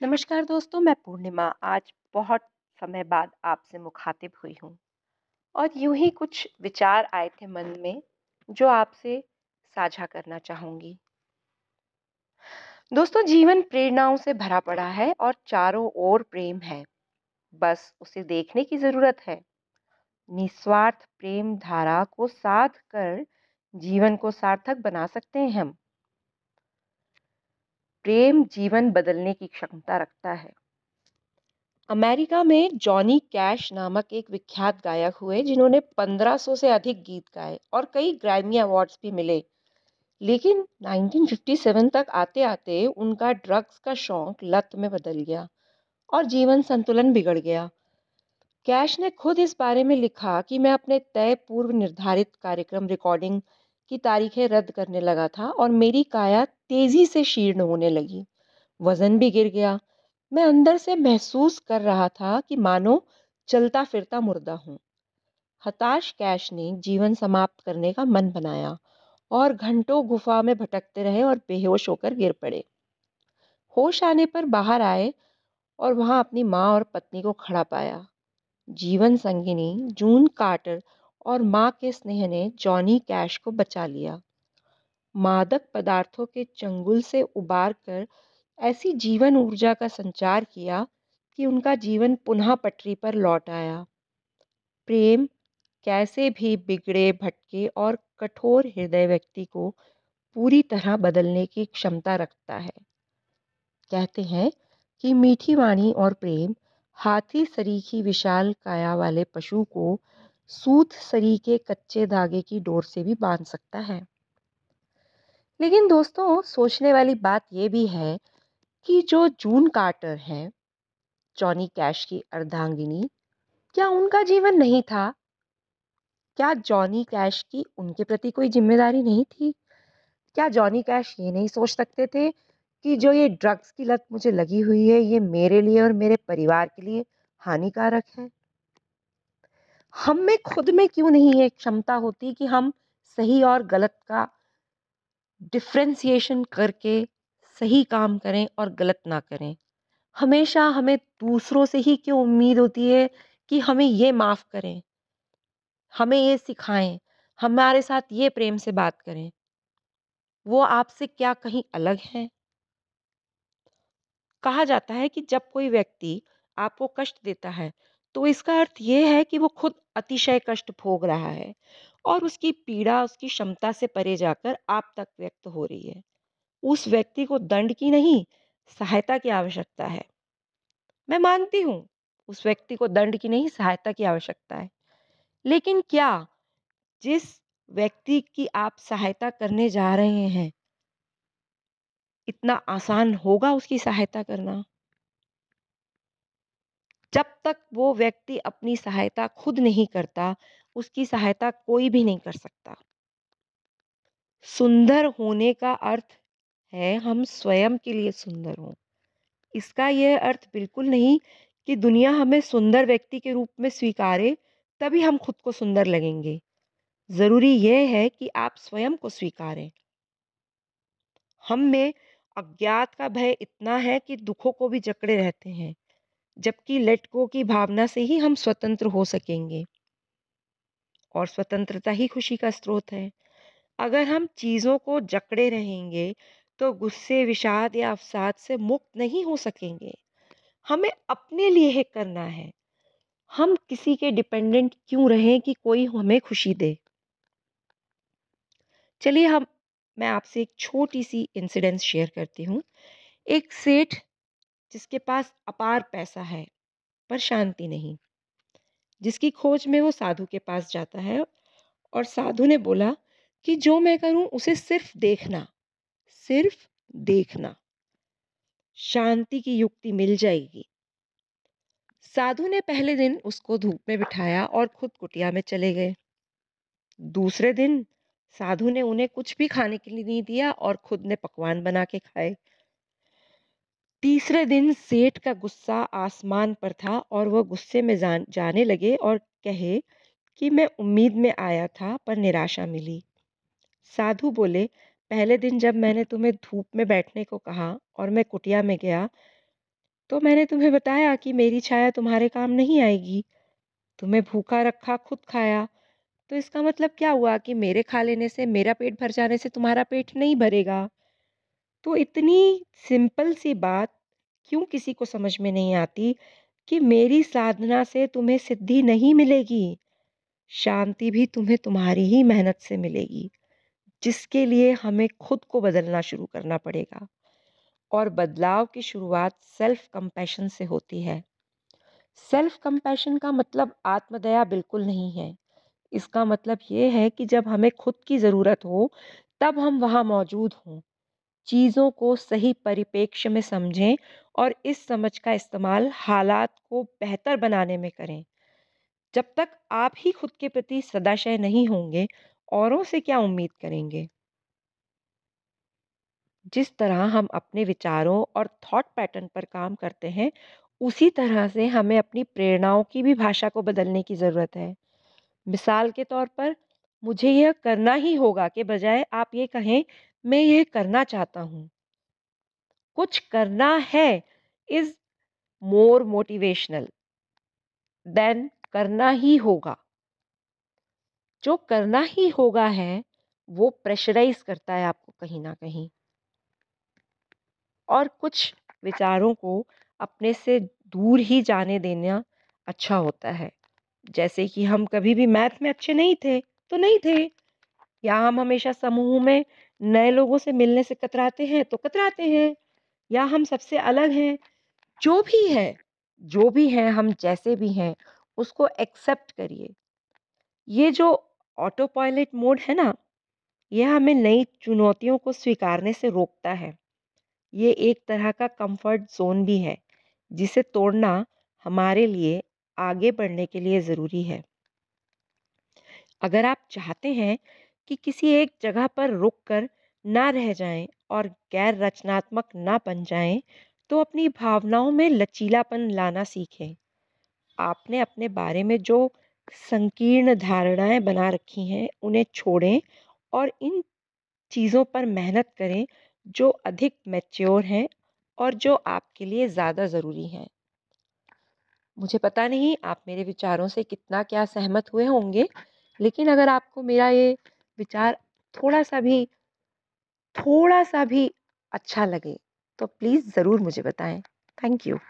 नमस्कार दोस्तों, मैं पूर्णिमा आज बहुत समय बाद आपसे मुखातिब हुई हूँ और यूँ ही कुछ विचार आए थे मन में जो आपसे साझा करना चाहूँगी। दोस्तों जीवन प्रेरणाओं से भरा पड़ा है और चारों ओर प्रेम है, बस उसे देखने की ज़रूरत है। निस्वार्थ प्रेम धारा को साध कर जीवन को सार्थक बना सकते हैं हम। प्रेम जीवन बदलने की क्षमता रखता है। अमेरिका में जॉनी कैश नामक एक विख्यात गायक हुए, जिन्होंने 1500 से अधिक गीत गाए और कई ग्रैमी अवार्ड्स भी मिले। लेकिन 1957 तक आते-आते उनका ड्रग्स का शौक लत में बदल गया और जीवन संतुलन बिगड़ गया। कैश ने खुद इस बारे में लिखा कि, मैं अपने तय पूर्व निर्धारित कार्यक्रम रिकॉर्डिंग की तारीखें रद्द करने लगा था और मेरी काया तेज़ी से शीर्ण होने लगी। वज़न भी गिर गया। मैं अंदर से महसूस कर रहा था कि मानो चलता फिरता मुर्दा हूँ। हताश कैश ने जीवन समाप्त करने का मन बनाया और घंटों गुफा में भटकते रहे और बेहोश होकर गिर पड़े। होश आने पर बाहर आए और वहाँ अपनी माँ और पत्नी को खड़ा पाया। जीवन संगिनी, जून कार्टर और माँ के स्नेह ने जॉनी कैश को बचा लिया। मादक पदार्थों के चंगुल से उबार कर ऐसी जीवन ऊर्जा का संचार किया कि उनका जीवन पुनः पटरी पर लौट आया। प्रेम कैसे भी बिगड़े भटके और कठोर हृदय व्यक्ति को पूरी तरह बदलने की क्षमता रखता है। कहते हैं कि मीठी वाणी और प्रेम हाथी सरीखी विशाल काया वाले पशु को सूत सरी के कच्चे धागे की डोर से भी बाँध सकता है। लेकिन दोस्तों, सोचने वाली बात यह भी है कि जो जून कार्टर हैं, जॉनी कैश की अर्धांगिनी, क्या उनका जीवन नहीं था? क्या जॉनी कैश की उनके प्रति कोई ज़िम्मेदारी नहीं थी? क्या जॉनी कैश ये नहीं सोच सकते थे कि जो ये ड्रग्स की लत मुझे लगी हुई है, ये मेरे लिए और मेरे परिवार के लिए हानिकारक है? हम में खुद में क्यों नहीं ये क्षमता होती कि हम सही और गलत का डिफ्रेंसिएशन करके सही काम करें और गलत ना करें। हमेशा हमें दूसरों से ही क्यों उम्मीद होती है कि हमें ये माफ़ करें? हमें ये सिखाएँ, हमारे साथ ये प्रेम से बात करें। वो आपसे क्या कहीं अलग है? कहा जाता है कि जब कोई व्यक्ति आपको कष्ट देता है तो इसका अर्थ ये है कि वो खुद अतिशय कष्ट भोग रहा है। और उसकी पीड़ा, उसकी क्षमता से परे जाकर आप तक व्यक्त हो रही है। उस व्यक्ति को दंड की नहीं, सहायता की आवश्यकता है। मैं मानती हूँ, उस व्यक्ति को दंड की नहीं, सहायता की आवश्यकता है। लेकिन क्या जिस व्यक्ति की आप सहायता करने जा रहे हैं, इतना आसान होगा उसकी सहायता करना? जब तक वो व्यक्ति अपनी सहायता खुद नहीं करता उसकी सहायता कोई भी नहीं कर सकता। सुंदर होने का अर्थ है हम स्वयं के लिए सुंदर हों। इसका यह अर्थ बिल्कुल नहीं कि दुनिया हमें सुंदर व्यक्ति के रूप में स्वीकारे, तभी हम खुद को सुंदर लगेंगे। ज़रूरी यह है कि आप स्वयं को स्वीकारें। हम में अज्ञात का भय इतना है कि दुखों को भी जकड़े रहते हैं, जबकि लेट गो की भावना से ही हम स्वतंत्र हो सकेंगे। और स्वतंत्रता ही खुशी का स्रोत है। अगर हम चीज़ों को जकड़े रहेंगे तो गुस्से, विषाद या अवसाद से मुक्त नहीं हो सकेंगे। हमें अपने लिए करना है। हम किसी के डिपेंडेंट क्यों रहें कि कोई हमें खुशी दे? चलिए हम, मैं आपसे एक छोटी सी इंसिडेंस शेयर करती हूँ। एक सेठ जिसके पास अपार पैसा है, पर शांति नहीं। जिसकी खोज में वो साधु के पास जाता है और साधु ने बोला कि जो मैं करूँ उसे सिर्फ़ देखना सिर्फ़ देखना। शांति की युक्ति मिल जाएगी। साधु ने पहले दिन उसको धूप में बिठाया और खुद कुटिया में चले गए। दूसरे दिन साधु ने उन्हें कुछ भी खाने के लिए नहीं दिया और खुद ने पकवान बना के खाए। तीसरे दिन सेठ का गुस्सा आसमान पर था और वह गुस्से में जान, जाने लगे और कहे कि मैं उम्मीद में आया था पर निराशा मिली। साधु बोले, पहले दिन जब मैंने तुम्हें धूप में बैठने को कहा और मैं कुटिया में गया तो मैंने तुम्हें बताया कि मेरी छाया तुम्हारे काम नहीं आएगी। तुम्हें भूखा रखा, खुद खाया। तो इसका मतलब क्या हुआ कि मेरे खा लेने से, मेरा पेट भर जाने से तुम्हारा पेट नहीं भरेगा? तो इतनी सिंपल सी बात क्यों किसी को समझ में नहीं आती कि मेरी साधना से तुम्हें सिद्धि नहीं मिलेगी? शांति भी तुम्हें तुम्हारी ही मेहनत से मिलेगी, जिसके लिए हमें खुद को बदलना शुरू करना पड़ेगा। और बदलाव की शुरुआत सेल्फ कंपैशन से होती है। सेल्फ कंपैशन का मतलब आत्मदया बिल्कुल नहीं है। इसका मतलब ये है कि जब हमें खुद की ज़रूरत हो, तब हम वहाँ मौजूद हों। चीज़ों को सही परिप्रेक्ष्य में समझें और इस समझ का इस्तेमाल हालात को बेहतर बनाने में करें। जब तक आप ही खुद के प्रति सदाशय नहीं होंगे, औरों से क्या उम्मीद करेंगे? जिस तरह हम अपने विचारों और थॉट पैटर्न पर काम करते हैं, उसी तरह से हमें अपनी प्रेरणाओं की भी भाषा को बदलने की ज़रूरत है। मिसाल के तौर पर, मुझे यह करना ही होगा, के बजाय आप ये कहें मैं यह करना चाहता हूँ। कुछ करना है इज़ मोर मोटिवेशनल देन करना ही होगा। जो करना ही होगा है, वो प्रेशराइज करता है आपको कहीं ना कहीं। और कुछ विचारों को अपने से दूर ही जाने देना अच्छा होता है। जैसे कि हम कभी भी मैथ में अच्छे नहीं थे तो नहीं थे। या हम हमेशा समूह में नए लोगों से मिलने से कतराते हैं तो कतराते हैं, या हम सबसे अलग हैं, जो भी है, जो भी है, हम जैसे भी हैं, उसको एक्सेप्ट करिए। ये जो ऑटो पायलट मोड है ना यह हमें नई चुनौतियों को स्वीकारने से रोकता है। ये एक तरह का कंफर्ट जोन भी है, जिसे तोड़ना हमारे लिए आगे बढ़ने के लिए ज़रूरी है। अगर आप चाहते हैं कि किसी एक जगह पर रुक कर ना रह जाएँ और गैर रचनात्मक ना बन जाएँ तो अपनी भावनाओं में लचीलापन लाना सीखें। आपने अपने बारे में जो संकीर्ण धारणाएँ बना रखी हैं, उन्हें छोड़ें और इन चीज़ों पर मेहनत करें जो अधिक मैच्योर हैं और जो आपके लिए ज़्यादा ज़रूरी हैं। मुझे पता नहीं आप मेरे विचारों से कितना क्या सहमत हुए होंगे, लेकिन अगर आपको मेरा ये विचार थोड़ा सा भी थोड़ा सा भी अच्छा लगे तो प्लीज़ ज़रूर मुझे बताएँ। Thank you.